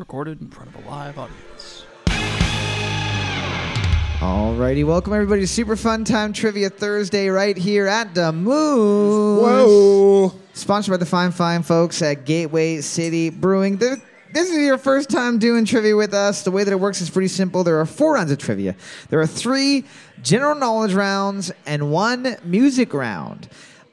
recorded in front of a live audience. Alrighty, welcome everybody to Super Fun Time Trivia Thursday right here at the Moose. Whoa. Sponsored by the fine, fine folks at Gateway City Brewing. They're- this is your first time doing trivia with us. The way that it works is pretty simple. There are four rounds of trivia. There are three general knowledge rounds and one music round.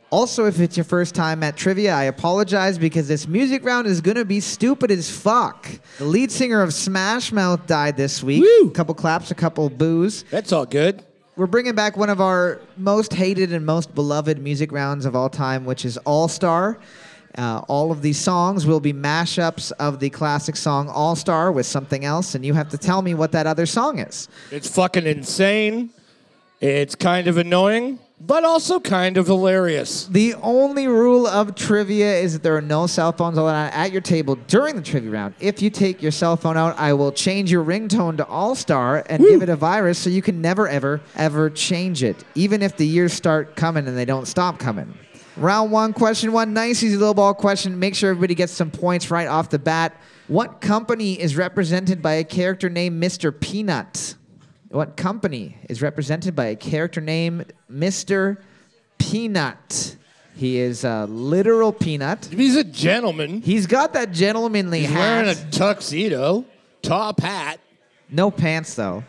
Also, if it's your first time at trivia, I apologize because this music round is gonna be stupid as fuck. The lead singer of Smash Mouth died this week. Woo! A couple claps, a couple boos. That's all good. We're bringing back one of our most hated and most beloved music rounds of all time, which is All Star. Uh, all of these songs will be mashups of the classic song All Star with something else, and you have to tell me what that other song is. It's fucking insane. It's kind of annoying, but also kind of hilarious. The only rule of trivia is that there are no cell phones allowed at your table during the trivia round. If you take your cell phone out, I will change your ringtone to All Star and give it a virus so you can never, ever, ever change it, even if the years start coming and they don't stop coming. Round one, question one, nice easy little ball question. Make sure everybody gets some points right off the bat. What company is represented by a character named Mr. Peanut? What company is represented by a character named Mr. Peanut? He is a literal peanut. He's a gentleman. He's got that gentlemanly He's hat. wearing a tuxedo, top hat. no pants though.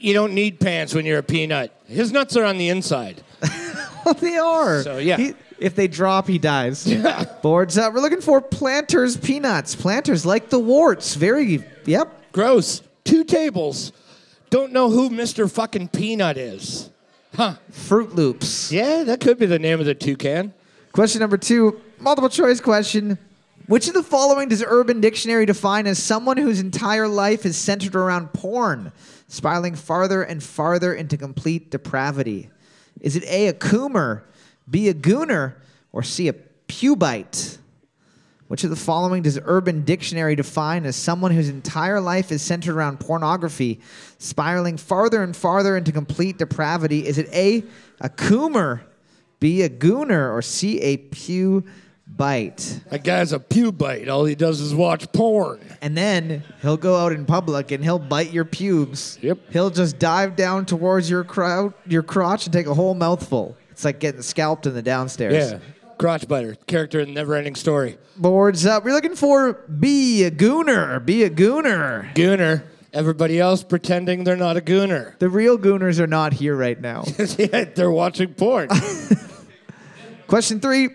You don't need pants when you're a peanut. His nuts are on the inside. Oh, they are. So, yeah. He- if they drop, he dies. Boards up. We're looking for planters peanuts. Planters like the warts. Very. Yep. Gross. Two tables. Don't know who Mr. fucking Peanut is. Huh. Froot Loops. Yeah, that could be the name of the toucan. Question number two, multiple choice question. Which of the following does Urban Dictionary define as someone whose entire life is centered around porn, spiraling farther and farther into complete depravity? Is it A, a coomer, B, a gooner, or C, a pubite? Which of the following does Urban Dictionary define as someone whose entire life is centered around pornography, spiraling farther and farther into complete depravity? Is it A, a coomer, B, a gooner, or C, a pubite? That guy's a pubite. All he does is watch porn. And then he'll go out in public and he'll bite your pubes. Yep. He'll just dive down towards your crowd, your crotch, and take a whole mouthful. It's like getting scalped in the downstairs. Yeah. Crotch biter. Character in the Never Ending Story. Boards up. We're looking for be a gooner. Be a gooner. Gooner. Everybody else pretending they're not a gooner. The real gooners are not here right now. yeah, they're watching porn. Question three.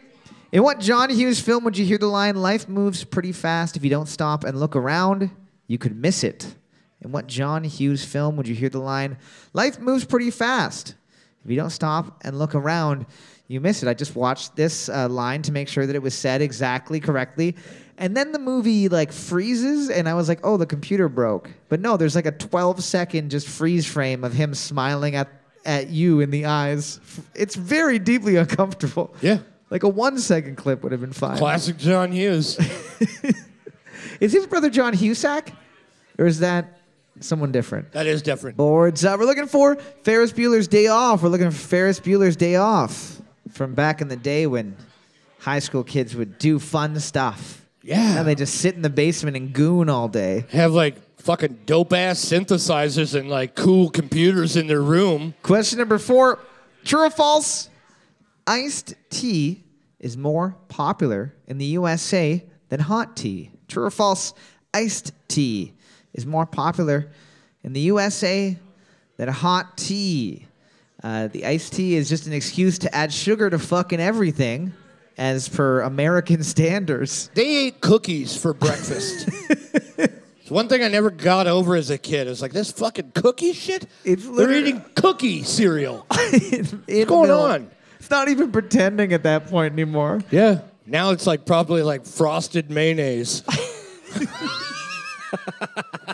In what John Hughes film would you hear the line, Life moves pretty fast. If you don't stop and look around, you could miss it? In what John Hughes film would you hear the line, Life moves pretty fast. If you don't stop and look around, you miss it. I just watched this uh, line to make sure that it was said exactly correctly. And then the movie like freezes, and I was like, oh, the computer broke. But no, there's like a 12 second just freeze frame of him smiling at, at you in the eyes. It's very deeply uncomfortable. yeah. Like a one second clip would have been fine. Classic John Hughes. Is his brother John Husak? Or is that someone different? That is different. Boards up. We're looking for Ferris Bueller's Day Off. We're looking for Ferris Bueller's Day Off from back in the day when high school kids would do fun stuff. Yeah. Now they just sit in the basement and goon all day. Have like fucking dope ass synthesizers and like cool computers in their room. Question number four True or false? Iced tea is more popular in the USA than hot tea. True or false? Iced tea is more popular in the USA than hot tea. Uh, the iced tea is just an excuse to add sugar to fucking everything, as per American standards. They ate cookies for breakfast. it's one thing I never got over as a kid. It's like this fucking cookie shit. It's They're literally- eating cookie cereal. What's going on? It's not even pretending at that point anymore. yeah. Now it's like probably like frosted mayonnaise.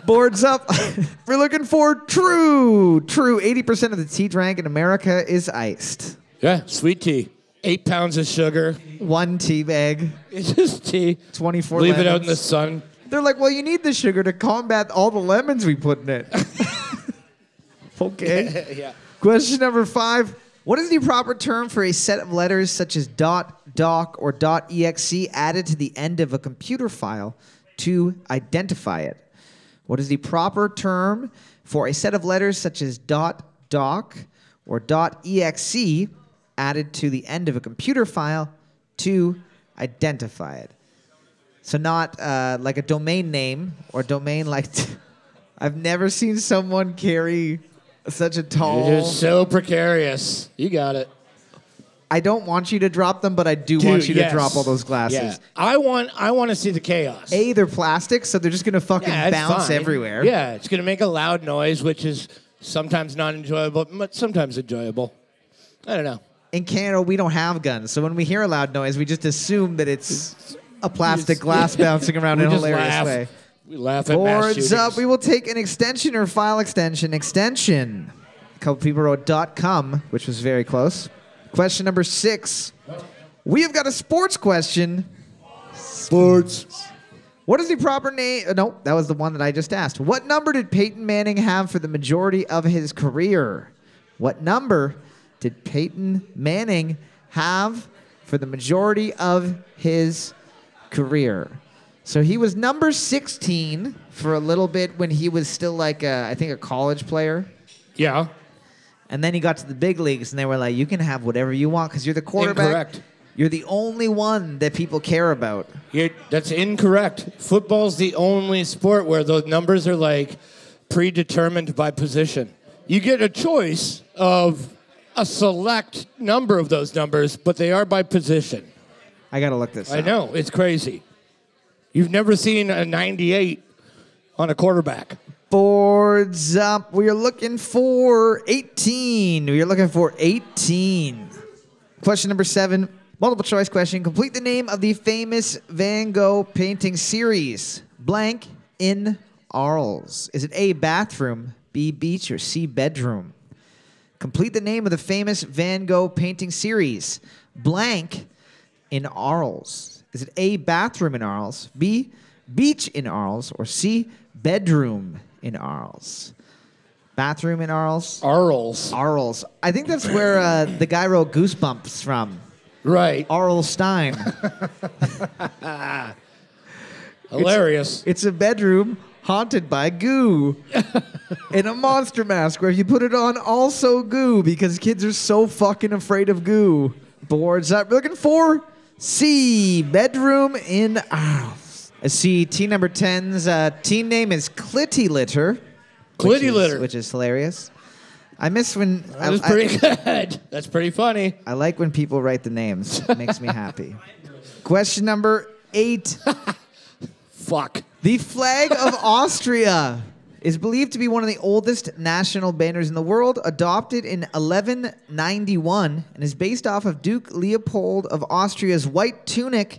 Boards up. We're looking for true. True. 80% of the tea drank in America is iced. yeah, sweet tea. Eight pounds of sugar. One tea bag, It's just tea. 24 Leave it out in the sun. They're like, well, you need the sugar to combat all the lemons we put in it. okay. yeah. Question number five. What is the proper term for a set of letters such as dot, doc, or dot exe added to the end of a computer file to identify it. What is the proper term for a set of letters such as dot .doc or dot .exe added to the end of a computer file to identify it? So not uh, like a domain name or domain like. I've never seen someone carry such a tall. You're so precarious. You got it. I don't want you to drop them, but I do want you yes. to drop all those glasses. Yeah. I want I want to see the chaos. A, they're plastic, so they're just gonna fucking Yeah, bounce fine. everywhere. Yeah, it's gonna make a loud noise, which is sometimes not enjoyable, but sometimes enjoyable. I don't know. In Canada, we don't have guns, so when we hear a loud noise, we just assume that it's a plastic glass bouncing around in a hilarious laugh. way. We laugh at Boards up. We will take an extension or file extension. Extension. A couple people wrote .com, which was very close. Question number six. We have got a sports question. Sports. What is the proper name? uh, No, that was the one that I just asked. What number did Peyton Manning have for the majority of his career? What number did Peyton Manning have for the majority of his career? So he was number 16 for a little bit when he was still like, a, I think, a college player. Yeah. And then he got to the big leagues, and they were like, "You can have whatever you want because you're the quarterback. Incorrect. You're the only one that people care about." You're, that's incorrect. Football's the only sport where the numbers are like predetermined by position. You get a choice of a select number of those numbers, but they are by position. I gotta look this. Up. I up. know, it's crazy. You've never seen a 98 on a quarterback. Boards up. We are looking for 18. We are looking for 18. Question number seven. Multiple choice question. Complete the name of the famous Van Gogh painting series. Blank in Arles. Is it A, bathroom, B, beach, or C, bedroom? Complete the name of the famous Van Gogh painting series. Blank in Arles. Is it A, bathroom in Arles, B, beach in Arles, or C, bedroom in Arles? Bathroom in Arles? Arles. Arles. I think that's where uh, the guy wrote Goosebumps from. Right. Arl Stein. Hilarious. It's a bedroom haunted by goo in a monster mask where if you put it on, also goo because kids are so fucking afraid of goo. Boards up. We're looking for C. Bedroom in Arles. I see team number 10's uh, team name is Clitty Litter. which Clitty is- Litter. Which is hilarious. I miss when. That was I, pretty good. That's pretty funny. I, I like when people write the names. It makes me happy. Question number eight. Fuck. The flag of Austria is believed to be one of the oldest national banners in the world, adopted in 1191, and is based off of Duke Leopold of Austria's white tunic,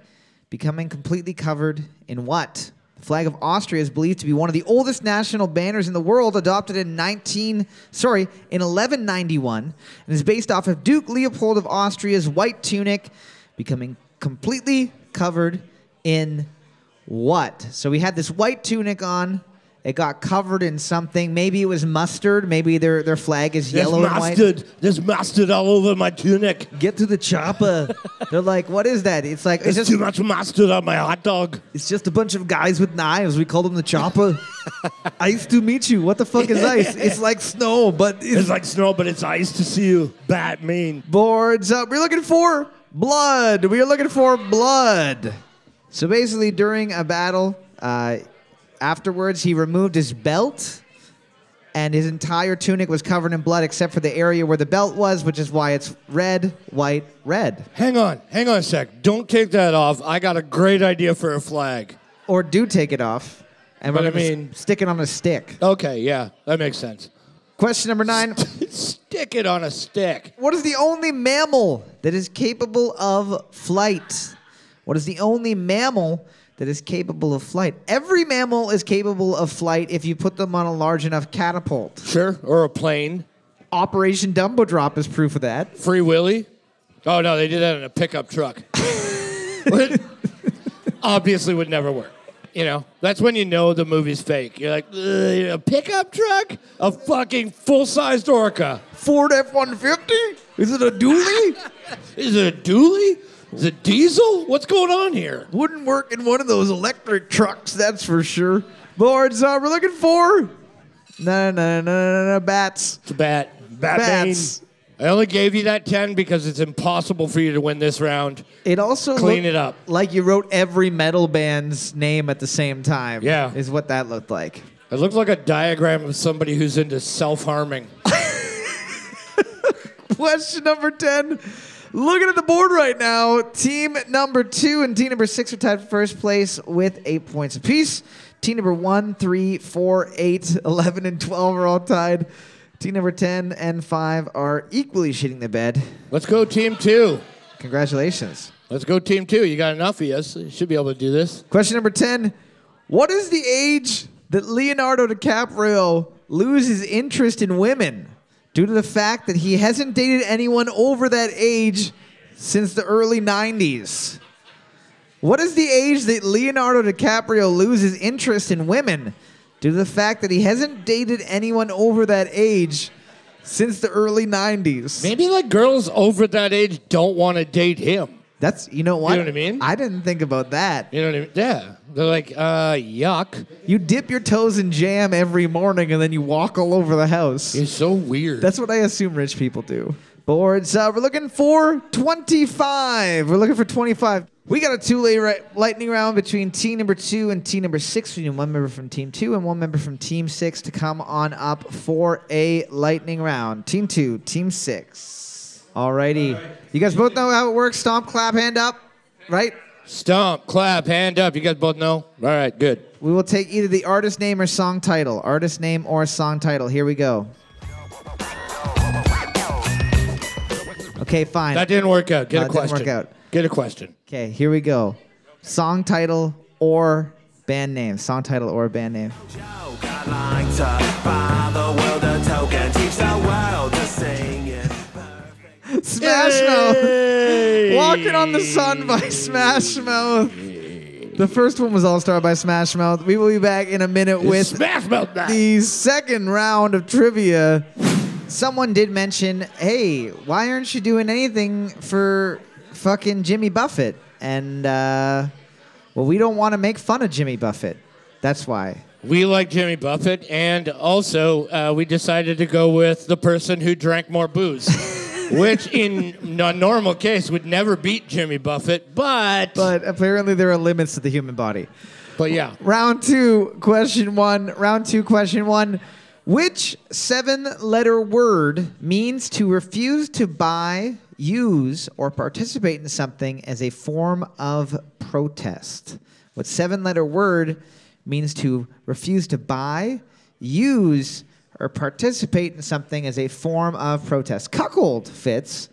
becoming completely covered in what? The flag of Austria is believed to be one of the oldest national banners in the world, adopted in 19 sorry, in 1191, and is based off of Duke Leopold of Austria's white tunic, becoming completely covered in what? So we had this white tunic on. It got covered in something. Maybe it was mustard. Maybe their their flag is There's yellow and white. mustard. There's mustard all over my tunic. Get to the chopper. They're like, what is that? It's like it's There's just too much mustard on my hot dog. it's just a bunch of guys with knives. We call them the chopper. ice to meet you. What the fuck is ice? It's like snow, but it's, It's like snow, but it's ice to see you. Bat mean. boards up. We're looking for blood. We are looking for blood. So basically, during a battle, uh, afterwards, he removed his belt, and his entire tunic was covered in blood except for the area where the belt was, which is why it's red, white, red. Hang on, hang on a sec. Don't take that off. I got a great idea for a flag. Or do take it off, and we're But I gonna s- mean- stick it on a stick. Okay, yeah, that makes sense. Question number nine. Stick it on a stick. What is the only mammal that is capable of flight? What is the only mammal that is capable of flight? Every mammal is capable of flight if you put them on a large enough catapult. Sure, or a plane. Operation Dumbo Drop is proof of that. Free Willy. Oh no, they did that in a pickup truck. Obviously, would never work. You know, that's when you know the movie's fake. You're like, a pickup truck, a fucking full-sized orca. Ford F 150? Is it a dually? Is it a dually? Is it diesel? What's going on here? Wouldn't work in one of those electric trucks, that's for sure. Boards, uh, we're looking for. No, no, no, no, no, no, bats. It's a bat. Batman. Bats. I only gave you that 10 because it's impossible for you to win this round. It also Clean looked it up. Like you wrote every metal band's name at the same time. Yeah. Is what that looked like. It looked like a diagram of somebody who's into self harming. Question number 10. Looking at the board right now, team number two and team number six are tied for first place with eight points apiece. Team number one, three, four, eight, 11, and 12 are all tied. Team number 10 and five are equally shitting the bed. Let's go, team two. Congratulations. Let's go, team two. You got enough of us. You should be able to do this. Question number 10. What is the age that Leonardo DiCaprio loses interest in women due to the fact that he hasn't dated anyone over that age since the early 90s? What is the age that Leonardo DiCaprio loses interest in women due to the fact that he hasn't dated anyone over that age since the early 90s? Maybe like girls over that age don't want to date him. That's, you know what? You know what I mean? I didn't think about that. You know what I mean? Yeah. They're like, uh, yuck. You dip your toes in jam every morning and then you walk all over the house. It's so weird. That's what I assume rich people do. Boards, uh, we're looking for 25. We're looking for 25. We got a two lay ri- lightning round between team number two and team number six. We need one member from team two and one member from team six to come on up for a lightning round. Team two, team six. Alrighty. You guys both know how it works. Stomp, clap, hand up. Right? Stomp, clap, hand up. You guys both know? All right, good. We will take either the artist name or song title. Artist name or song title. Here we go. Okay, fine. That didn't work out. Get No, a it didn't question. work out. Get a question. Okay, here we go. Song title or band name. Song title or band name. I like to buy the world a token, teach the world to sing Smash Mouth. Walking on the Sun by Smash Mouth. The first one was All Star by Smash Mouth. We will be back in a minute with Smash Mouth the second round of trivia. Someone did mention, hey, why aren't you doing anything for fucking Jimmy Buffett? And, uh, well, we don't want to make fun of Jimmy Buffett. That's why. We like Jimmy Buffett, and also uh, we decided to go with the person who drank more booze, which in a normal case would never beat Jimmy Buffett, but But apparently there are limits to the human body. but yeah, Round two, question one. Round two, question one. Which seven letter word means to refuse to buy, use, or participate in something as a form of protest? What seven letter word means to refuse to buy, use, or participate in something as a form of protest? Cuckold fits.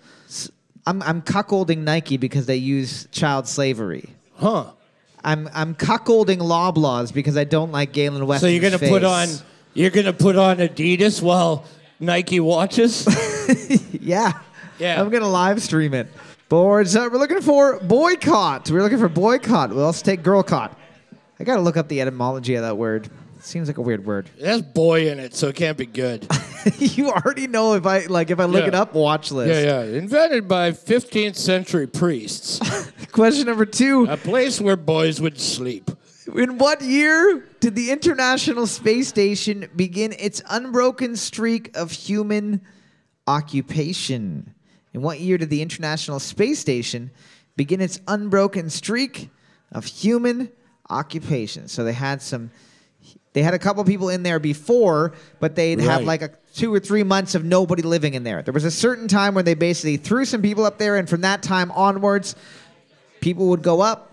I'm, I'm cuckolding Nike because they use child slavery. huh? I'm I'm cuckolding Loblaws because I don't like Galen West. So you're gonna put on you're gonna put on Adidas while Nike watches? Yeah. Yeah. I'm gonna live stream it. Boards. Uh, we're looking for boycott. We're looking for boycott. We'll also take girl caught. I gotta look up the etymology of that word. Seems like a weird word. it has boy in it, so it can't be good. you already know if I like if I look Yeah. it up. Watch list. yeah, yeah. Invented by 15th century priests, Question number two. a place where boys would sleep. In what year did the International Space Station begin its unbroken streak of human occupation? In what year did the International Space Station begin its unbroken streak of human occupation? So they had some they had a couple people in there before, but they'd have like a two or three months of nobody living in there. There was a certain time when they basically threw some people up there, and from that time onwards, people would go up,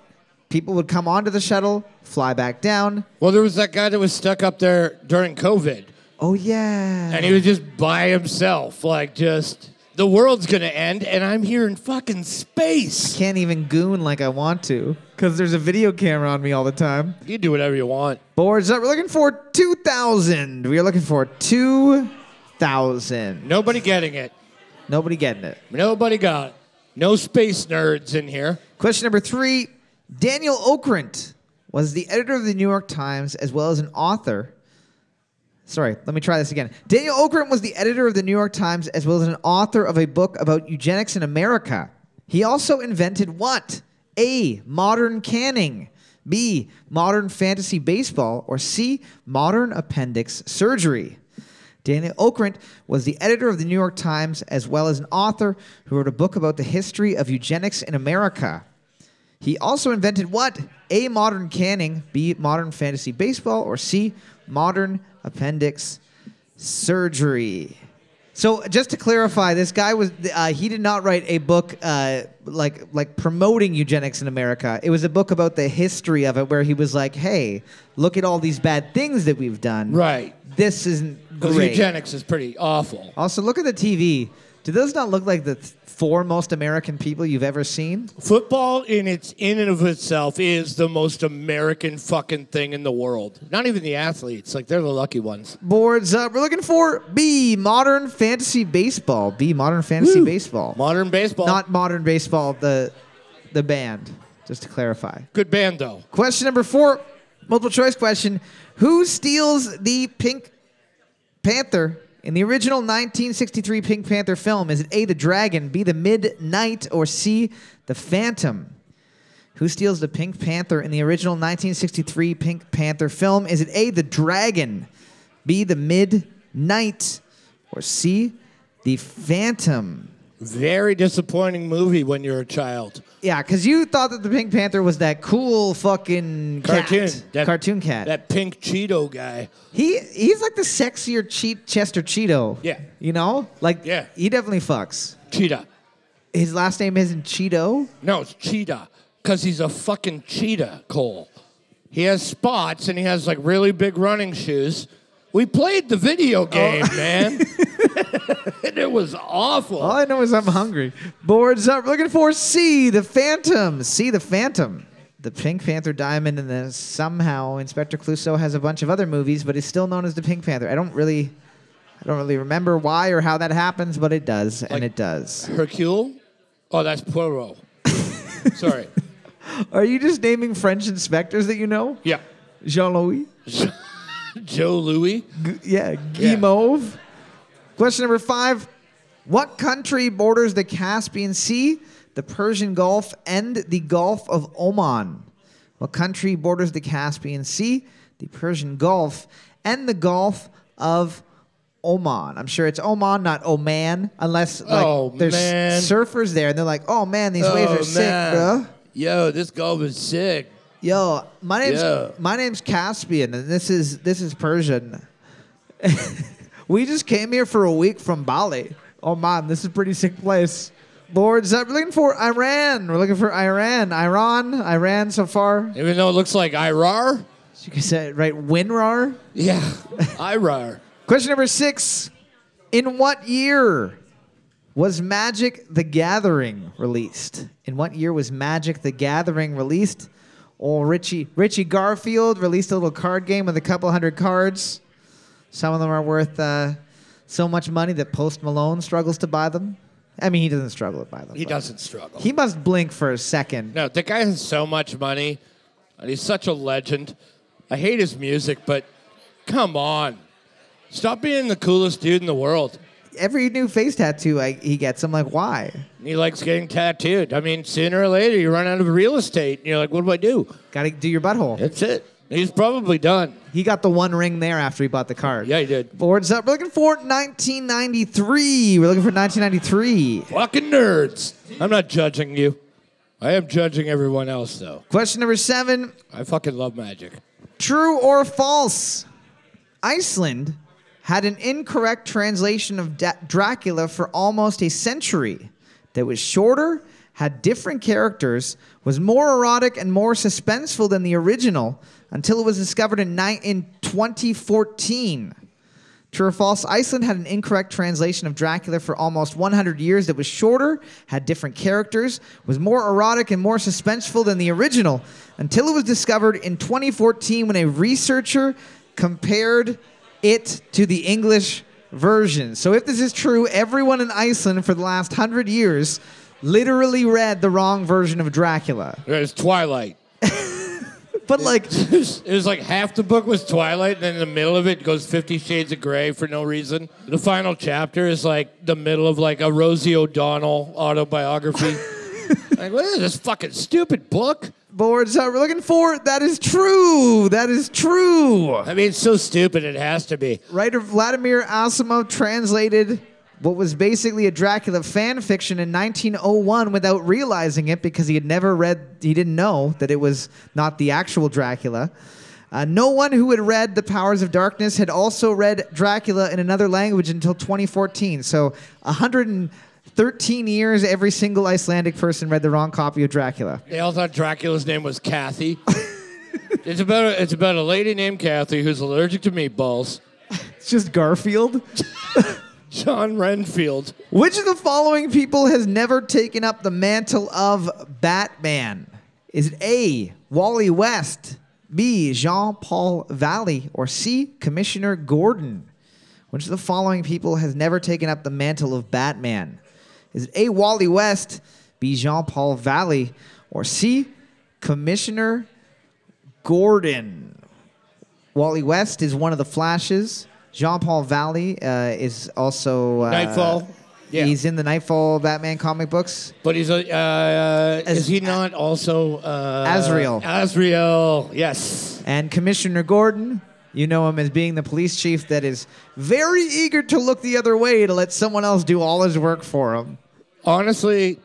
people would come onto the shuttle, fly back down. Well, there was that guy that was stuck up there during COVID, Oh yeah. and he was just by himself, like just the world's gonna end, and I'm here in fucking space. can't even goon like I want to because there's a video camera on me all the time. You do whatever you want. Boards up. We're looking for 2,000. We are looking for 2,000. Nobody getting it. Nobody getting it. Nobody got it. No space nerds in here. Question number three Daniel Okrent was the editor of the New York Times as well as an author. Sorry, let me try this again. Daniel Okrent was the editor of the New York Times as well as an author of a book about eugenics in America. He also invented what? A. Modern canning. B. Modern fantasy baseball. Or C. Modern appendix surgery. Daniel Okrent was the editor of the New York Times as well as an author who wrote a book about the history of eugenics in America. He also invented what? A. Modern canning. B. Modern fantasy baseball. Or C. Modern appendix surgery. So just to clarify, this guy was uh, he did not write a book uh, like like promoting eugenics in America. It was a book about the history of it, where he was like, "Hey, look at all these bad things that we've done. Right. This isn't Because great." eugenics is pretty awful. Also, look at the TV. Do those not look like the th- four most American people you've ever seen? Football in its in and of itself is the most American fucking thing in the world. Not even the athletes, like they're the lucky ones. Boards up. We're looking for B. Modern fantasy baseball. B. Modern fantasy Woo. baseball. Modern baseball. Not modern baseball. The the band. Just to clarify. good band though. Question number four, multiple choice question. Who steals the Pink Panther in the original 1963 Pink Panther film? Is it A, the dragon, B, the midnight, or C, the phantom? Who steals the Pink Panther in the original 1963 Pink Panther film? Is it A, the dragon, B, the midnight, or C, the phantom? Very disappointing movie when you're a child. Yeah, because you thought that the Pink Panther was that cool fucking cat. Cartoon. That- cartoon cat. That pink Cheeto guy. He he's like the sexier cheat Chester Cheeto. Yeah. You know? Like Yeah. he definitely fucks. Cheetah. His last name isn't Cheeto. No, it's Cheetah. Because he's a fucking cheetah, Cole. He has spots and he has like really big running shoes. We played the video oh. game, man. and it was awful. All I know is I'm hungry. Boards up. Looking for C, the Phantom. C, the Phantom. The Pink Panther Diamond, and then somehow Inspector Clouseau has a bunch of other movies, but is still known as the Pink Panther. I don't really, I don't really remember why or how that happens, but it does, and it does. Hercule? Oh, that's Poirot. Sorry. Are you just naming French inspectors that you know? Yeah. Jean Louis. Joe Louis. G- yeah, Guimauve. Question number five. What country borders the Caspian Sea, the Persian Gulf, and the Gulf of Oman? What country borders the Caspian Sea, the Persian Gulf, and the Gulf of Oman? I'm sure it's Oman, not Oman, unless like Oh, there's man. surfers there and they're like, "Oh man, these waves oh, are sick, bro." Yo, this gulf is sick. Yo, my name's my name's Caspian, and this is this is Persian. we just came here for a week from Bali. Oh man, this is a pretty sick place. Boards up. We're looking for Iran. We're looking for Iran. Iran. Iran so far. Even though it looks like Irar. You can say it right. Winrar. Yeah. Irar. Question number six. In what year was Magic the Gathering released? In what year was Magic the Gathering released? Oh, Richie Richie Garfield released a little card game with a couple hundred cards. Some of them are worth uh, so much money that Post Malone struggles to buy them. I mean, he doesn't struggle to buy them. He doesn't struggle. He must blink for a second. No, the guy has so much money, and he's such a legend. I hate his music, but come on. Stop being the coolest dude in the world. Every new face tattoo I, he gets, I'm like, why? He likes getting tattooed. I mean, sooner or later, you run out of real estate, and you're like, what do I do? Got to do your butthole. That's it. He's probably done. He got the one ring there after he bought the card. Yeah, he did. Boards up. We're looking for 1993. We're looking for 1993. Fucking nerds. I'm not judging you. I am judging everyone else, though. Question number seven. I fucking love magic. True or false? Iceland had an incorrect translation of Dracula for almost a century that was shorter, had different characters, was more erotic and more suspenseful than the original until it was discovered in, ni- in 2014. True or false? Iceland had an incorrect translation of Dracula for almost 100 years that was shorter, had different characters, was more erotic and more suspenseful than the original until it was discovered in 2014 when a researcher compared it to the English version. So if this is true, everyone in Iceland for the last 100 years literally read the wrong version of Dracula. It's Twilight. But like It was, it was like half the book was Twilight, and then in the middle of it goes Fifty Shades of Grey for no reason. The final chapter is like the middle of like a Rosie O'Donnell autobiography. like, what is this fucking stupid book? Boards up. We're looking for. That is true. That is true. I mean, it's so stupid it has to be. Writer Vladimir Asimov translated what was basically a Dracula fan fiction in 1901 without realizing it because he had never read, he didn't know that it was not the actual Dracula. Uh, no one who had read The Powers of Darkness had also read Dracula in another language until 2014. So 113 years, every single Icelandic person read the wrong copy of Dracula. They all thought Dracula's name was Kathy. it's about a, it's about a lady named Kathy who's allergic to meatballs. It's just Garfield. John Renfield. Which of the following people has never taken up the mantle of Batman? Is it A. Wally West, B. Jean Paul Valley, or C. Commissioner Gordon? Which of the following people has never taken up the mantle of Batman? Is it A. Wally West, B. Jean Paul Valley, or C. Commissioner Gordon? Wally West is one of the Flashes. Jean Paul Valley uh, is also uh, Knightfall. Yeah. He's in the Knightfall Batman comic books. But he's a. Uh, As- is he not also uh, Azrael. Azrael. Yes. And Commissioner Gordon, you know him as being the police chief that is very eager to look the other way to let someone else do all his work for him. Honestly,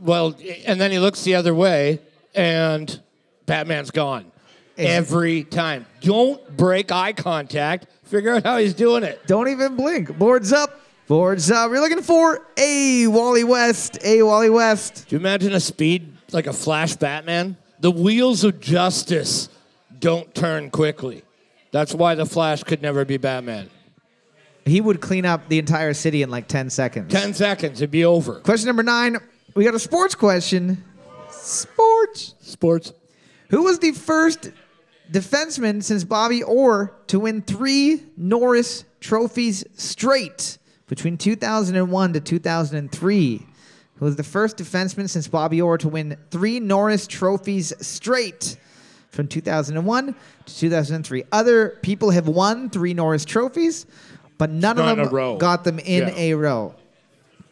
well, and then he looks the other way, and Batman's gone every time. Don't break eye contact. Figure out how he's doing it. Don't even blink. Boards up. Boards up. We're looking for A. Wally West. A. Wally West. Do you imagine a speed like a Flash Batman? The wheels of justice don't turn quickly. That's why the Flash could never be Batman. He would clean up the entire city in like 10 seconds. 10 seconds, it'd be over. Question number nine. We got a sports question. Sports. Sports. Who was the first defenseman since Bobby Orr to win three Norris trophies straight between 2001 to 2003? Who was the first defenseman since Bobby Orr to win three Norris trophies straight from 2001 to 2003? Other people have won three Norris trophies, but none Not of them got them in Yeah. a row.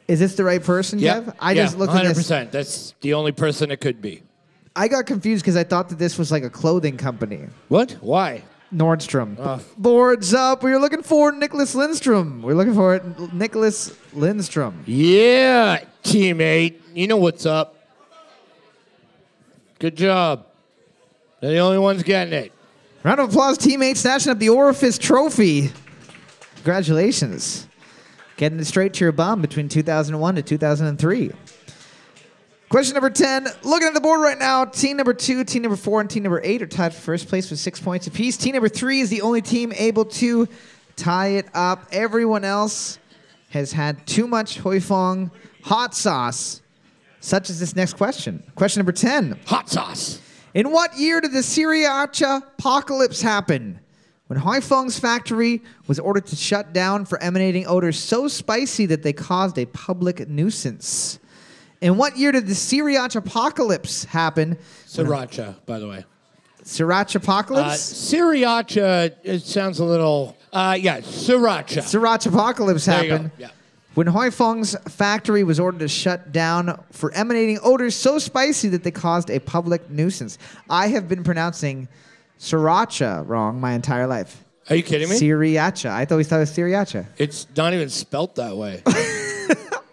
Is this the right person, Jeff? I yeah, just looked 100%. at this. That's the only person it could be. I got confused because I thought that this was like a clothing company. What? Why? Nordstrom. Oh. Boards up. We were looking for Nicholas Lindstrom. We're looking for it. Nicholas Lindstrom. Yeah, teammate. You know what's up. Good job. They're the only ones getting it. Round of applause, teammates snatching up the Orifice Trophy. Congratulations. Getting it straight to your bum between 2001 to 2003. Question number 10. Looking at the board right now, team number two, team number four, and team number eight are tied for first place with six points apiece. Team number three is the only team able to tie it up. Everyone else has had too much Huy Fong hot sauce, such as this next question. Question number 10. Hot sauce. In what year did the Syriacha apocalypse happen? When Huy Fong's factory was ordered to shut down for emanating odors so spicy that they caused a public nuisance. In what year did the Syriacha apocalypse happen? Sriracha, by the way. Sriracha Uh, apocalypse? sriracha, it sounds a little, uh, yeah, sriracha. Sriracha apocalypse There you go, happened. yeah. When Huy Fong's factory was ordered to shut down for emanating odors so spicy that they caused a public nuisance. I have been pronouncing sriracha wrong my entire life. Are you kidding me? Sriracha. I thought we thought it was Sriracha. It's not even spelt that way.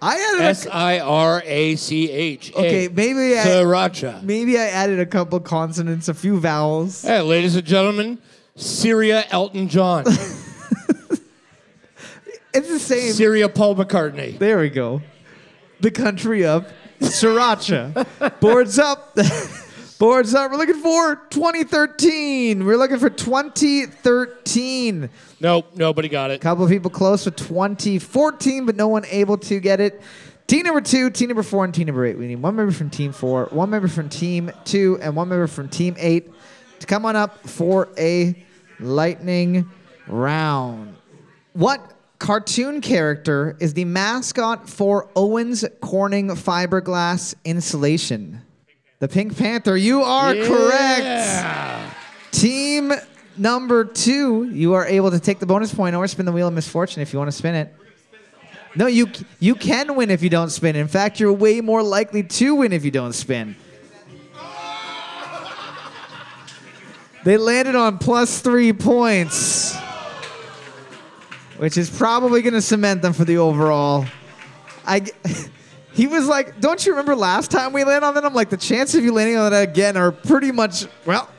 I added S a, I R A C H. A. Okay, maybe I- Sriracha. maybe I added a couple consonants, a few vowels. Hey, ladies and gentlemen, Syria Elton John. It's the same. Syria Paul McCartney. there we go. The country of Sriracha. Boards up. Boards up. We're looking for 2013. We're looking for 2013. Nope, nobody got it. couple of people close with 2014, but no one able to get it. Team number two, team number four, and team number eight. We need one member from team four, one member from team two, and one member from team eight to come on up for a lightning round. What cartoon character is the mascot for Owens Corning fiberglass insulation? The Pink Panther. You are correct. Team number two, you are able to take the bonus point or spin the wheel of misfortune if you want to spin it. No, you you can win if you don't spin. In fact, you're way more likely to win if you don't spin. They landed on plus three points, which is probably going to cement them for the overall. I, he was like, "Don't you remember last time we landed on that?" I'm like, "The chances of you landing on that again are pretty much well."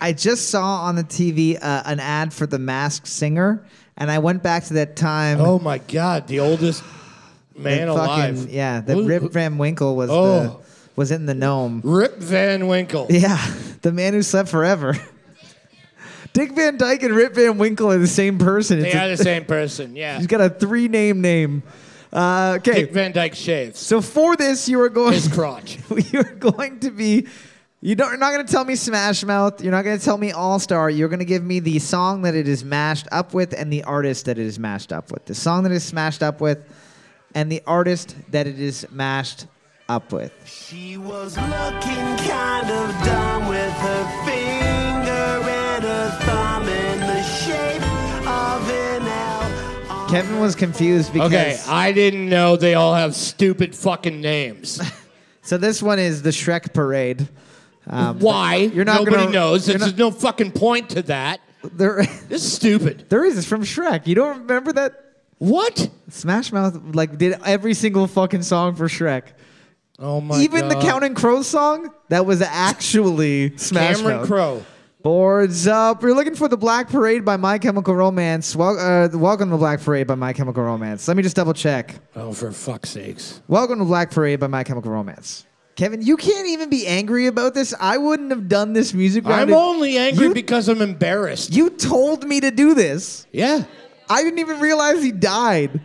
I just saw on the TV uh, an ad for the Masked Singer, and I went back to that time. Oh my God, the oldest man fucking- alive. Yeah, that Rip Van Winkle was the, Oh. was in the gnome. Rip Van Winkle. Yeah, the man who slept forever. Dick Van Dyke and Rip Van Winkle are the same person. They It's a- are the same person. Yeah. he's got a three name name. Uh, okay, Dick Van Dyke shaves so for this you are going. his crotch. you're going to be you don't, you're not going to tell me smash mouth you're not going to tell me all star you're going to give me the song that it is mashed up with and the artist that it is mashed up with the song that it is smashed up with and the artist that it is mashed up with She was looking kind of dumb with her finger and her thumb in the shape of an L. kevin was confused because Okay, I didn't know they all have stupid fucking names. so this one is the shrek parade um, Why? you're not Nobody gonna- knows. you're There's not- no fucking point to that. there, This is stupid. there is it's from shrek you don't remember that What? smash mouth like did every single fucking song for shrek Oh my god even God. the Counting Crows song that was actually Smash Cameron Mouth. Crowe. Boards up. We're looking for the Black Parade by My Chemical Romance. Wel- uh, welcome to the Black Parade by My Chemical Romance. Let me just double check. Oh, for fuck's sakes. Welcome to Black Parade by My Chemical Romance. Kevin, you can't even be angry about this. I wouldn't have done this music round. I'm only angry you, because I'm embarrassed. you told me to do this. yeah. I didn't even realize he died.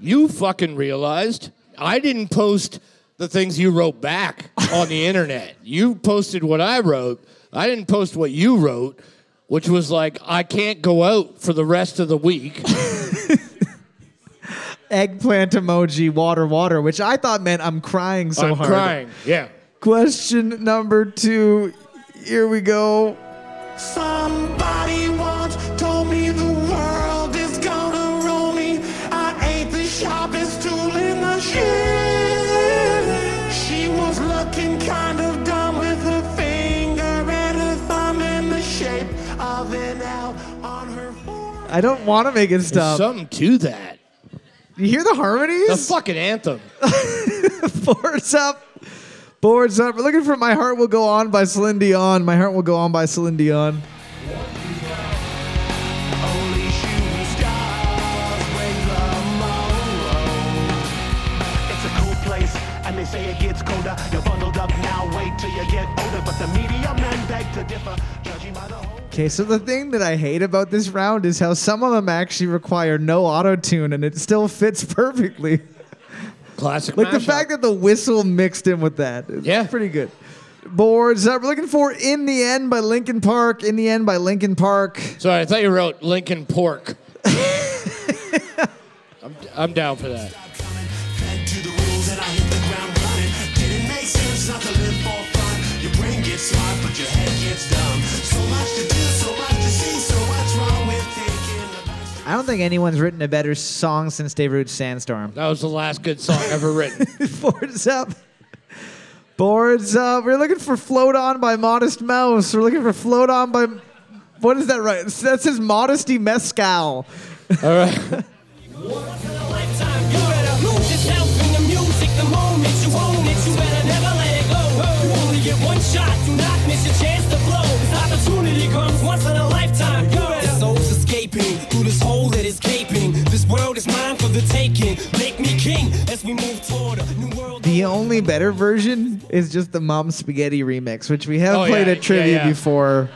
You fucking realized I didn't post the things you wrote back on the internet. You posted what I wrote. I didn't post what you wrote, which was like, I can't go out for the rest of the week. Eggplant emoji, water, water, which I thought meant I'm crying so I'm hard. crying. Yeah. Question number two. Here we go. Somebody I don't want to make it There's stop. something to that. you hear the harmonies? The fucking anthem. Boards up. Boards up. We're looking for My Heart Will Go On by Celine Dion. My Heart Will Go On by Celine Dion. Only shooting stars break the mold. It's a cool place, and they say it gets colder. You're bundled up now, wait till you get older. But the media men beg to differ, Okay, so the thing that I hate about this round is how some of them actually require no auto tune and it still fits perfectly. Classic Like the mashup. fact that the whistle mixed in with that. is Yeah. Pretty good. Boards that We're looking for In the End by Linkin Park. In the End by Linkin Park. Sorry, I thought you wrote Lincoln Pork. I'm, I'm down for that. Fed to the rules and I hit the ground running. Didn't make sense not to live for fun. Your brain gets smart, but your head I don't think anyone's written a better song since Darude's Sandstorm. That was the last good song ever written. Boards up. Boards up. We're looking for Float On by Modest Mouse. We're looking for Float On by. What is that right? That says Modesty Mescal. All right. lifetime. You better lose yourself in the music the moment you own it. You better never let it go. You only get one shot. Do not miss your chance to this hole that is gaping. This world is mine for the taking. Make me king as we move toward a new world. The only better version is just the Mom Spaghetti remix, which we have Oh, played yeah, at trivia yeah, yeah. before.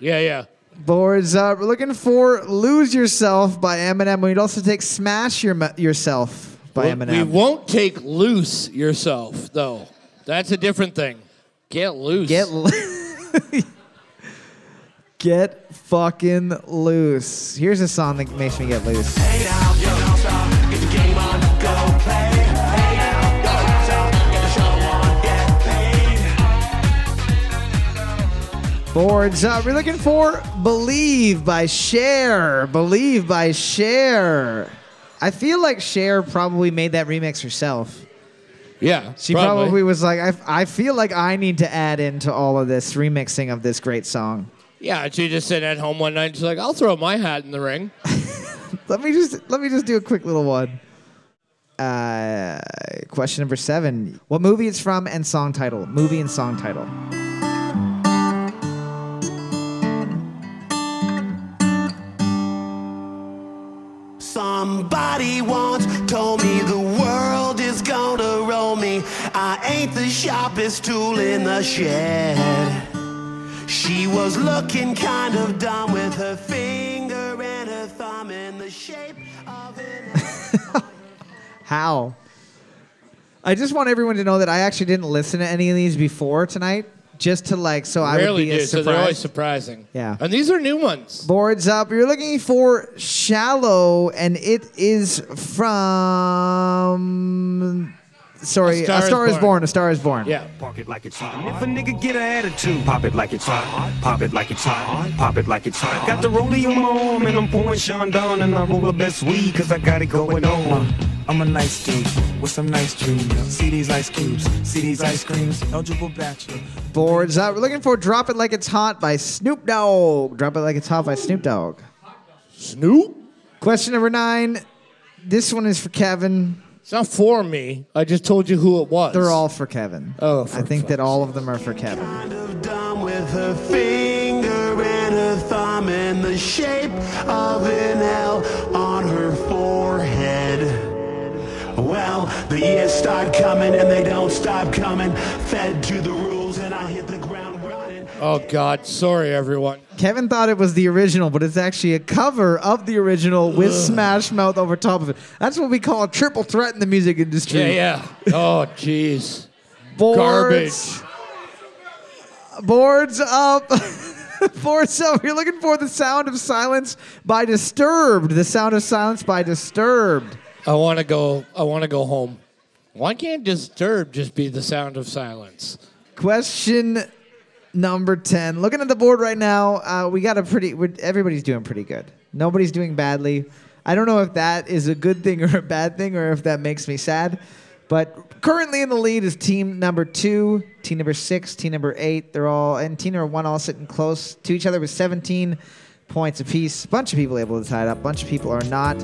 Yeah, yeah. Boards up. We're looking for "Lose Yourself" by Eminem. We'd also take "Smash Your Yourself" by We- Eminem. We won't take loose yourself, though. That's a different thing. Get loose. Get l- get fucking loose. Here's a song that makes me get loose. Hey now, yo, stop. Get the game on, go play. Hey now, yo, stop. Get the show on, get paid. Boards up. We're looking for "Believe" by Cher. "Believe" by Cher. I feel like Cher probably made that remix herself. Yeah. She probably, was like, I, I feel like I need to add into all of this remixing of this great song. Yeah, she just sitting at home one night. and She's like, "I'll throw my hat in the ring." Let me just let me just do a quick little one. Uh, question number seven: What movie it's from and song title? Movie and song title. Somebody once told me the world is gonna roll me. I ain't the sharpest tool in the shed. She was looking kind of dumb with her finger and her thumb in the shape of an. How? I just want everyone to know that I actually didn't listen to any of these before tonight, just to like so I would Rarely be do, as so they're always surprised. surprising. Yeah. And these are new ones. Boards up. You're looking for "Shallow," and it is from. Sorry, A Star Is Born. A Star Is Born. Yeah. Park it like it's hot. If a nigga get an attitude, pop it like it's hot. Pop it like it's hot. Pop it like it's hot. Got the rollie on my arm and I'm pouring Chandon and I roll the best weed cause I got it going on. I'm a nice dude with some nice dreams. See these ice cubes, see these ice creams. Eligible bachelor. Boards up. We're looking for "Drop It Like It's Hot" by Snoop Dogg. "Drop It Like It's Hot" by Snoop Dogg. Snoop. Question number nine. This one is for Kevin. It's not for me. I just told you who it was. They're all for Kevin. Oh, for I think that all of them are for Kevin. kind of dumb with her finger and her thumb in the shape of an L on her forehead. Well, the years start coming and they don't stop coming. Fed to the rules Oh God, sorry everyone. Kevin thought it was the original, but it's actually a cover of the original with Smash Mouth over top of it. That's what we call a triple threat in the music industry. Yeah, yeah. Oh jeez. Garbage. Boards up. for so You're looking for the sound of silence by Disturbed. The sound of silence by Disturbed. I want to go. I want to go home. Why can't Disturbed just be the sound of silence? Question number 10. Looking at the board right now, uh, we got a pretty, everybody's doing pretty good. Nobody's doing badly. I don't know if that is a good thing or a bad thing or if that makes me sad. But currently in the lead is team number two, team number six, team number eight. They're all, and team number one all sitting close to each other with 17 points apiece. A bunch of people able to tie it up, bunch of people are not.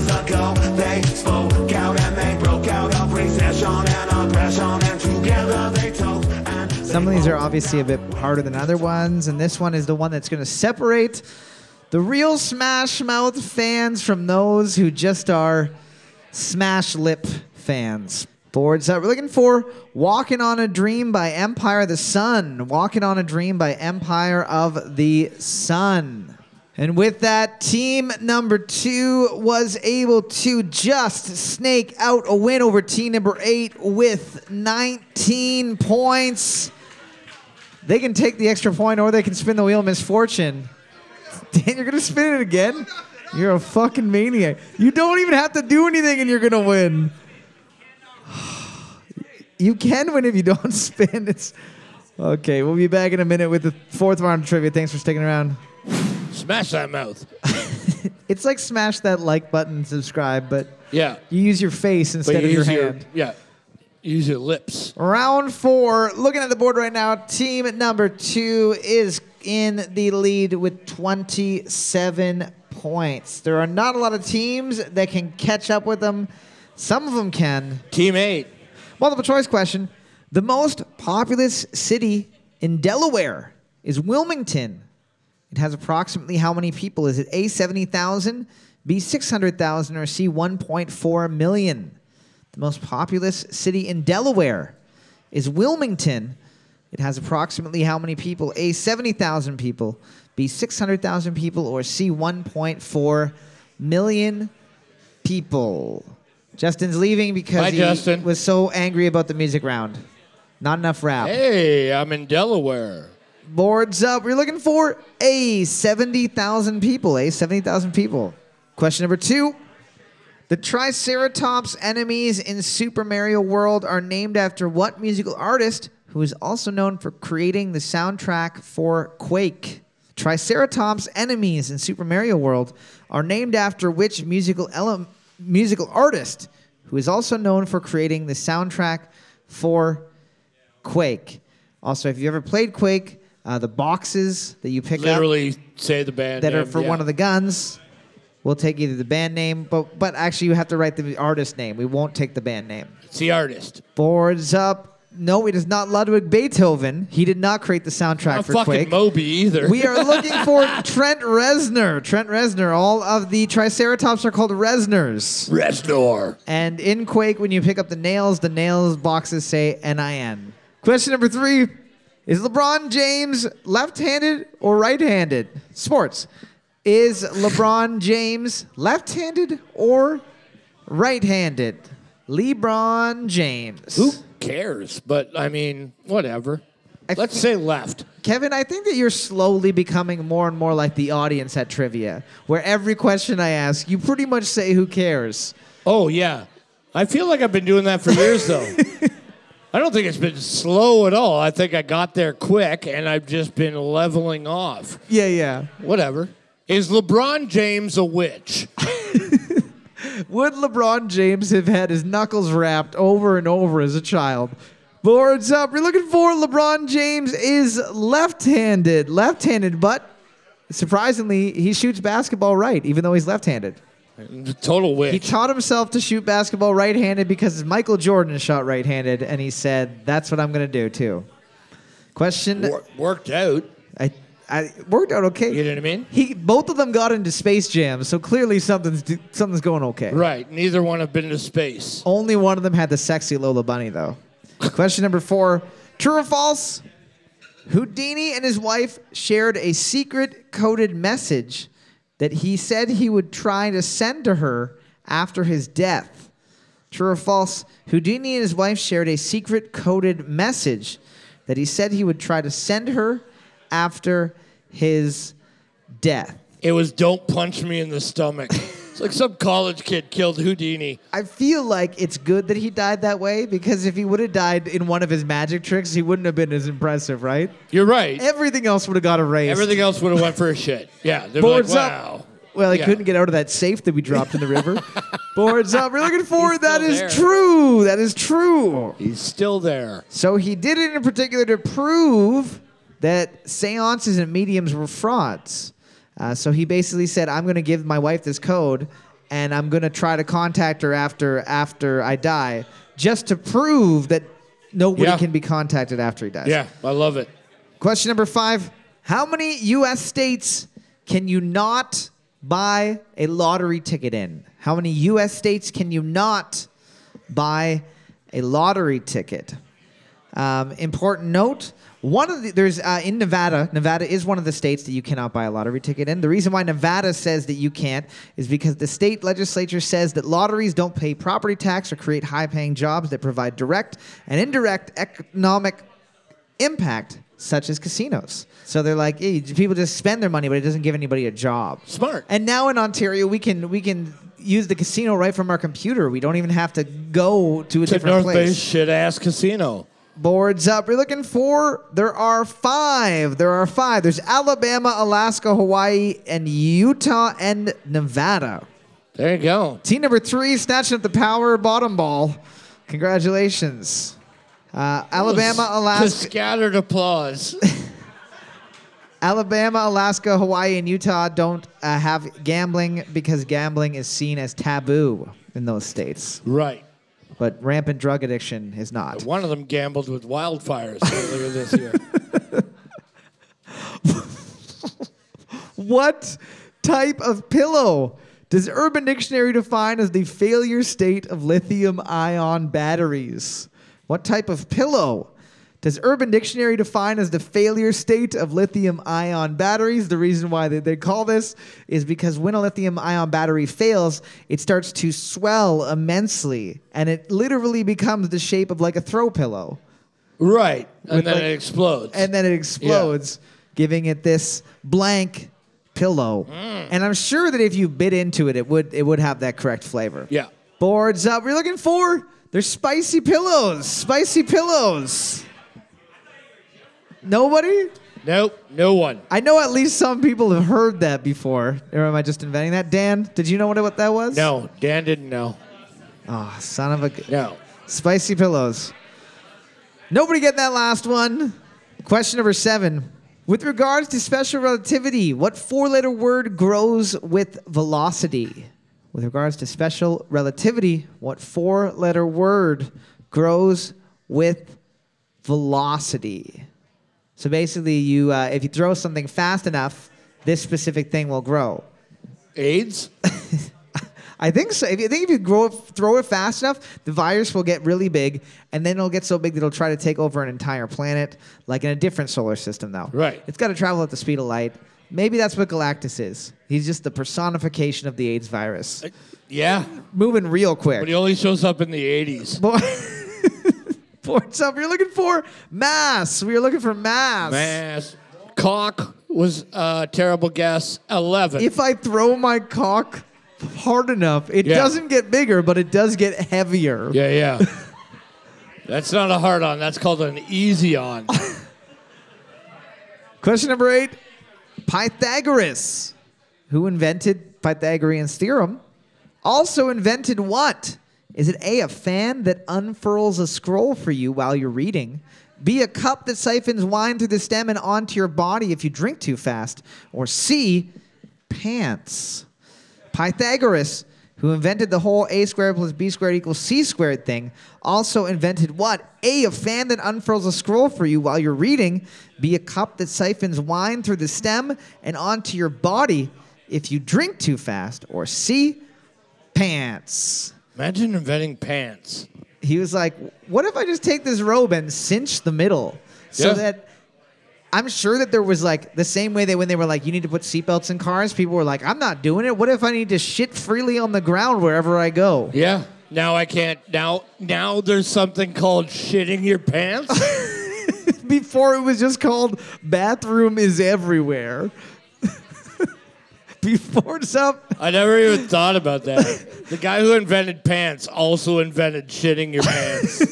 25 years ago, they spoke out and they broke out of recession and oppression, and together they told. Some of these are obviously a bit harder than other ones, and this one is the one that's going to separate the real Smash Mouth fans from those who just are Smash Lip fans. Boards up. We're looking for Walking on a Dream by Empire of the Sun. Walking on a Dream by Empire of the Sun. And with that, team number two was able to just snake out a win over team number eight with 19 points. They can take the extra point or they can spin the wheel of misfortune. Dan, you're gonna spin it again? You're a fucking maniac. You don't even have to do anything and you're gonna win. You can win if you don't spin. It's okay. We'll be back in a minute with the fourth round of trivia. Thanks for sticking around. Smash that mouth. It's like smash that like button, subscribe, but Yeah. you use your face instead you of your hand. yeah. Use your lips. Round four. Looking at the board right now, team number two is in the lead with 27 points. There are not a lot of teams that can catch up with them. Some of them can. Team eight. Multiple choice question. The most populous city in Delaware is Wilmington. It has approximately how many people? Is it A, 70,000, B, 600,000, or C, 1.4 million? The most populous city in Delaware is Wilmington. It has approximately how many people? A, 70,000 people, B, 600,000 people, or C, 1.4 million people. Justin's leaving because Bye, he Justin. was so angry about the music round. Not enough rap. Hey, I'm in Delaware. Boards up. We're looking for a 70,000 people. A 70,000 people. Question number two. The Triceratops enemies in Super Mario World are named after what musical artist who is also known for creating the soundtrack for Quake? Triceratops enemies in Super Mario World are named after which musical ele- musical artist who is also known for creating the soundtrack for Quake? Also, if you ever played Quake, uh, the boxes that you pick up Literally say the band that are for yeah. one of the guns. We'll take either the band name, but but actually you have to write the artist name. We won't take the band name. It's the artist. Boards up. No, it is not Ludwig Beethoven. He did not create the soundtrack Not for fucking Quake. Moby either. We are looking for Trent Reznor. Trent Reznor. All of the Triceratops are called Reznors. Reznor. And in Quake, when you pick up the nails, the nails boxes say NIN. Question number three Is LeBron James left handed or right handed? Sports. Is LeBron James left handed or right handed? LeBron James. Who cares? But I mean, whatever. I Let's say left. Kevin, I think that you're slowly becoming more and more like the audience at trivia, where every question I ask, you pretty much say, Who cares? Oh yeah. I feel like I've been doing that for years though. I don't think it's been slow at all. I think I got there quick and I've just been leveling off. Yeah, yeah. Whatever. Is LeBron James a witch? Would LeBron James have had his knuckles wrapped over and over as a child? Boards up. We're looking for LeBron James is left-handed. Left-handed, but surprisingly, he shoots basketball right, even though he's left-handed. Total win. He taught himself to shoot basketball right-handed because Michael Jordan shot right-handed, and he said, "That's what I'm going to do too." Question. Wor- worked out. I, I worked out okay. You know what I mean? He both of them got into Space Jam, so clearly something's something's going okay. Right. Neither one have been to space. Only one of them had the sexy Lola Bunny, though. Question number four True or false? Houdini and his wife shared a secret coded message that he said he would try to send to her after his death. True or false? Houdini and his wife shared a secret coded message that he said he would try to send her after his death. It was don't punch me in the stomach. it's like some college kid killed Houdini. I feel like it's good that he died that way because if he would have died in one of his magic tricks, he wouldn't have been as impressive, right? You're right. Everything else would have got erased. Everything else would have went for a shit. Yeah. They're Boards like, up. Well, he Yeah. couldn't get out of that safe that we dropped in the river. Boards up. We're looking forward. That still is there. true. That is true. He's still there. So he did it in particular to prove that seances and mediums were frauds. Uh, so he basically said, "I'm going to give my wife this code, and I'm going to try to contact her after after I die, just to prove that nobody Yeah. can be contacted after he dies." Yeah, I love it. Question number five: How many U.S. states can you not buy a lottery ticket in? How many U.S. states can you not buy a lottery ticket? Um, important note: one of the there's uh, in Nevada. Nevada is one of the states that you cannot buy a lottery ticket in. The reason why Nevada says that you can't is because the state legislature says that lotteries don't pay property tax or create high-paying jobs that provide direct and indirect economic impact, such as casinos. So they're like, hey, people just spend their money, but it doesn't give anybody a job. Smart. And now in Ontario, we can we can use the casino right from our computer. We don't even have to go to a To different North place. Bay shit ass casino. Boards up. We're looking for. There are five. There are five. There's Alabama, Alaska, Hawaii, and Utah and Nevada. There you go. Team number three, snatching up the power bottom ball. Congratulations. Uh, Alabama, Alaska, scattered applause. Alabama, Alaska, Hawaii, and Utah don't uh, have gambling because gambling is seen as taboo in those states. right. But rampant drug addiction is not. One of them gambled with wildfires earlier this year. What type of pillow does Urban Dictionary define as the failure state of lithium ion batteries? What type of pillow does Urban Dictionary define as the failure state of lithium ion batteries? The reason why they, they call this is because when a lithium ion battery fails, it starts to swell immensely and it literally becomes the shape of like a throw pillow. right. And With then like- it explodes. and then it explodes, giving it this blank pillow. Mm. And I'm sure that if you bit into it, it would it would have that correct flavor. Yeah. Boards up. We're looking for they're spicy pillows. Spicy pillows. Nobody? Nope. No one. I know at least some people have heard that before. Or am I just inventing that? Dan, did you know what, what that was? No. Dan didn't know. Oh, son of a. g- No. Spicy pillows. Nobody get that last one. Question number seven. With regards to special relativity, what four letter word grows with velocity? With regards to special relativity, what four letter word grows with velocity? So basically, you uh, if you throw something fast enough, this specific thing will grow. AIDS? I think so. If you I think if you grow throw it fast enough, the virus will get really big, and then it'll get so big that it'll try to take over an entire planet, like in a different solar system, though. Right. It's got to travel at the speed of light. Maybe that's what Galactus is. He's just the personification of the AIDS virus, Yeah. moving real quick. But he only shows up in the 80s. Boy, Boards up. You're looking for mass. We are looking for mass. Mass. Cock was a terrible guess. 11. If I throw my cock hard enough, it Yeah. doesn't get bigger, but it does get heavier. yeah, yeah. That's not a hard on. That's called an easy on. Question number eight Pythagoras, who invented Pythagorean's theorem, also invented what? Is it A, a fan that unfurls a scroll for you while you're reading? B, a cup that siphons wine through the stem and onto your body if you drink too fast? Or C, pants? Pythagoras, who invented the whole a squared plus b squared equals c squared thing, also invented what? A, a fan that unfurls a scroll for you while you're reading. B, a cup that siphons wine through the stem and onto your body if you drink too fast. Or C, pants. Imagine inventing pants. He was like, what if I just take this robe and cinch the middle so Yeah. that I'm sure that there was like the same way that when they were like, you need to put seatbelts in cars, people were like, I'm not doing it. What if I need to shit freely on the ground wherever I go? Yeah. Now I can't. Now, now there's something called shitting your pants. Before it was just called bathroom is everywhere. Before up, I never even thought about that. The guy who invented pants also invented shitting your pants.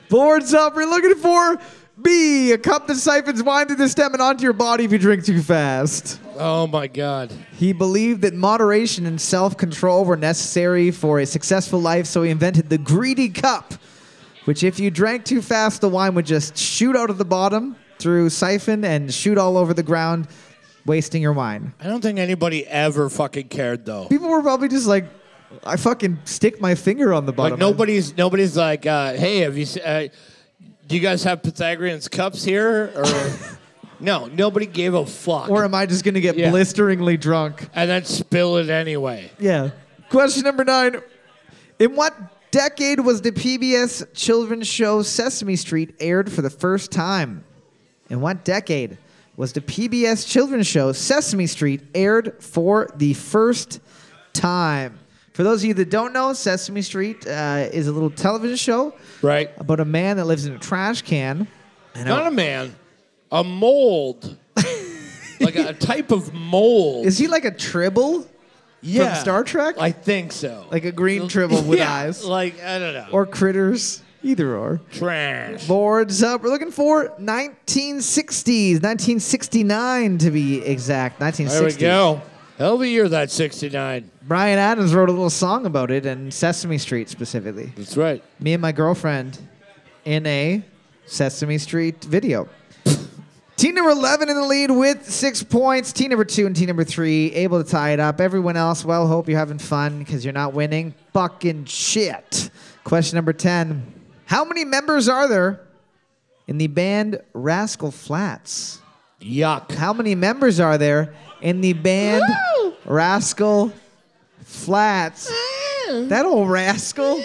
boards up, we're looking for B, a cup that siphons wine through the stem and onto your body if you drink too fast. oh my god. He believed that moderation and self control were necessary for a successful life, so he invented the greedy cup, which, if you drank too fast, the wine would just shoot out of the bottom through siphon and shoot all over the ground, wasting your wine. I don't think anybody ever fucking cared though. People were probably just like, I fucking stick my finger on the bottom. Like nobody's nobody's like, uh, hey, have you? se- Uh, do you guys have Pythagorean's cups here? Or no, nobody gave a fuck. Or am I just going to get Yeah. blisteringly drunk? and then spill it anyway. Yeah. Question number nine. In what decade was the PBS children's show Sesame Street aired for the first time? In what decade was the PBS children's show Sesame Street aired for the first time? For those of you that don't know, Sesame Street uh, is a little television show Right. about a man that lives in a trash can. And Not a man, a mold. like a, a type of mold. is he like a tribble? yeah. Star Trek? I think so. Like a green tribble with Yeah, eyes? Like I don't know. Or critters? Either or. trash. Boards up. We're looking for 1960s, 1969 to be exact. There 1960. we go. Hell of a year that 69. Bryan Adams wrote a little song about it and Sesame Street specifically. That's right. Me and my girlfriend in a Sesame Street video. Team number 11 in the lead with six points. Team number two and team number three able to tie it up. Everyone else, well, hope you're having fun because you're not winning. Fucking shit. Question number 10. How many members are there in the band Rascal Flatts? Yuck. How many members are there in the band Rascal Flatts? That old rascal.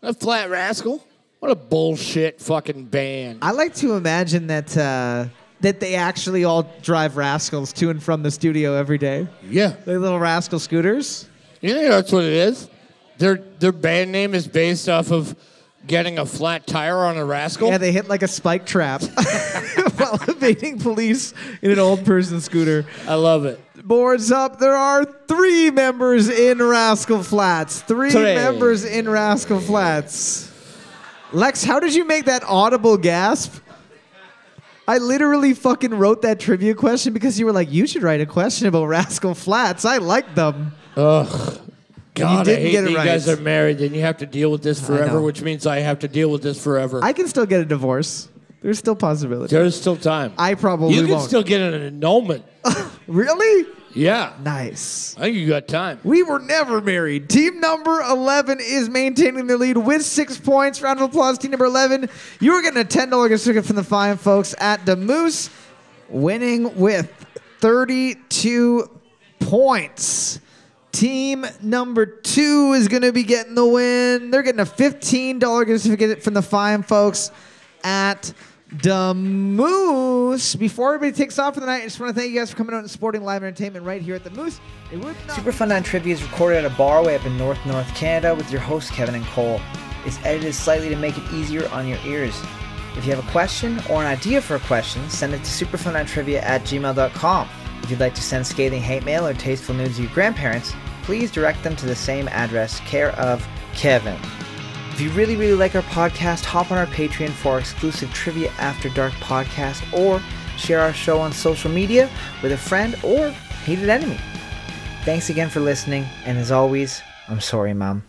A flat rascal. What a bullshit fucking band. I like to imagine that uh, that they actually all drive rascals to and from the studio every day. Yeah. They little rascal scooters. You think that's what it is? Their their band name is based off of getting a flat tire on a rascal. Yeah, they hit like a spike trap while evading police in an old person scooter. I love it. Boards up. There are three members in Rascal Flatts. Three Three. members in Rascal Flatts. Lex, how did you make that audible gasp? I literally fucking wrote that trivia question because you were like, you should write a question about Rascal Flatts. I like them. Ugh. God, I didn't hate that you guys are married and you have to deal with this forever, know. which means I have to deal with this forever. I can still get a divorce. There's still possibility. There's still time. I probably you can won't. still get an annulment. really? Yeah. Nice. I think you got time. We were never married. Team number 11 is maintaining their lead with six points. Round of applause, team number 11. You are getting a $10 gift certificate from the fine folks at the Moose, winning with 32 points. Team number two is going to be getting the win. They're getting a $15 gift certificate from the fine folks at the Moose. Before everybody takes off for the night, I just want to thank you guys for coming out and supporting live entertainment right here at the Moose. It would not Super Fun Time Trivia is recorded at a bar way up in North North Canada with your host Kevin and Cole. It's edited slightly to make it easier on your ears. If you have a question or an idea for a question, send it to superfuntimetrivia at gmail.com. If you'd like to send scathing hate mail or tasteful news to your grandparents, please direct them to the same address, care of Kevin. If you really, really like our podcast, hop on our Patreon for our exclusive Trivia After Dark podcast or share our show on social media with a friend or hated enemy. Thanks again for listening, and as always, I'm sorry, Mom.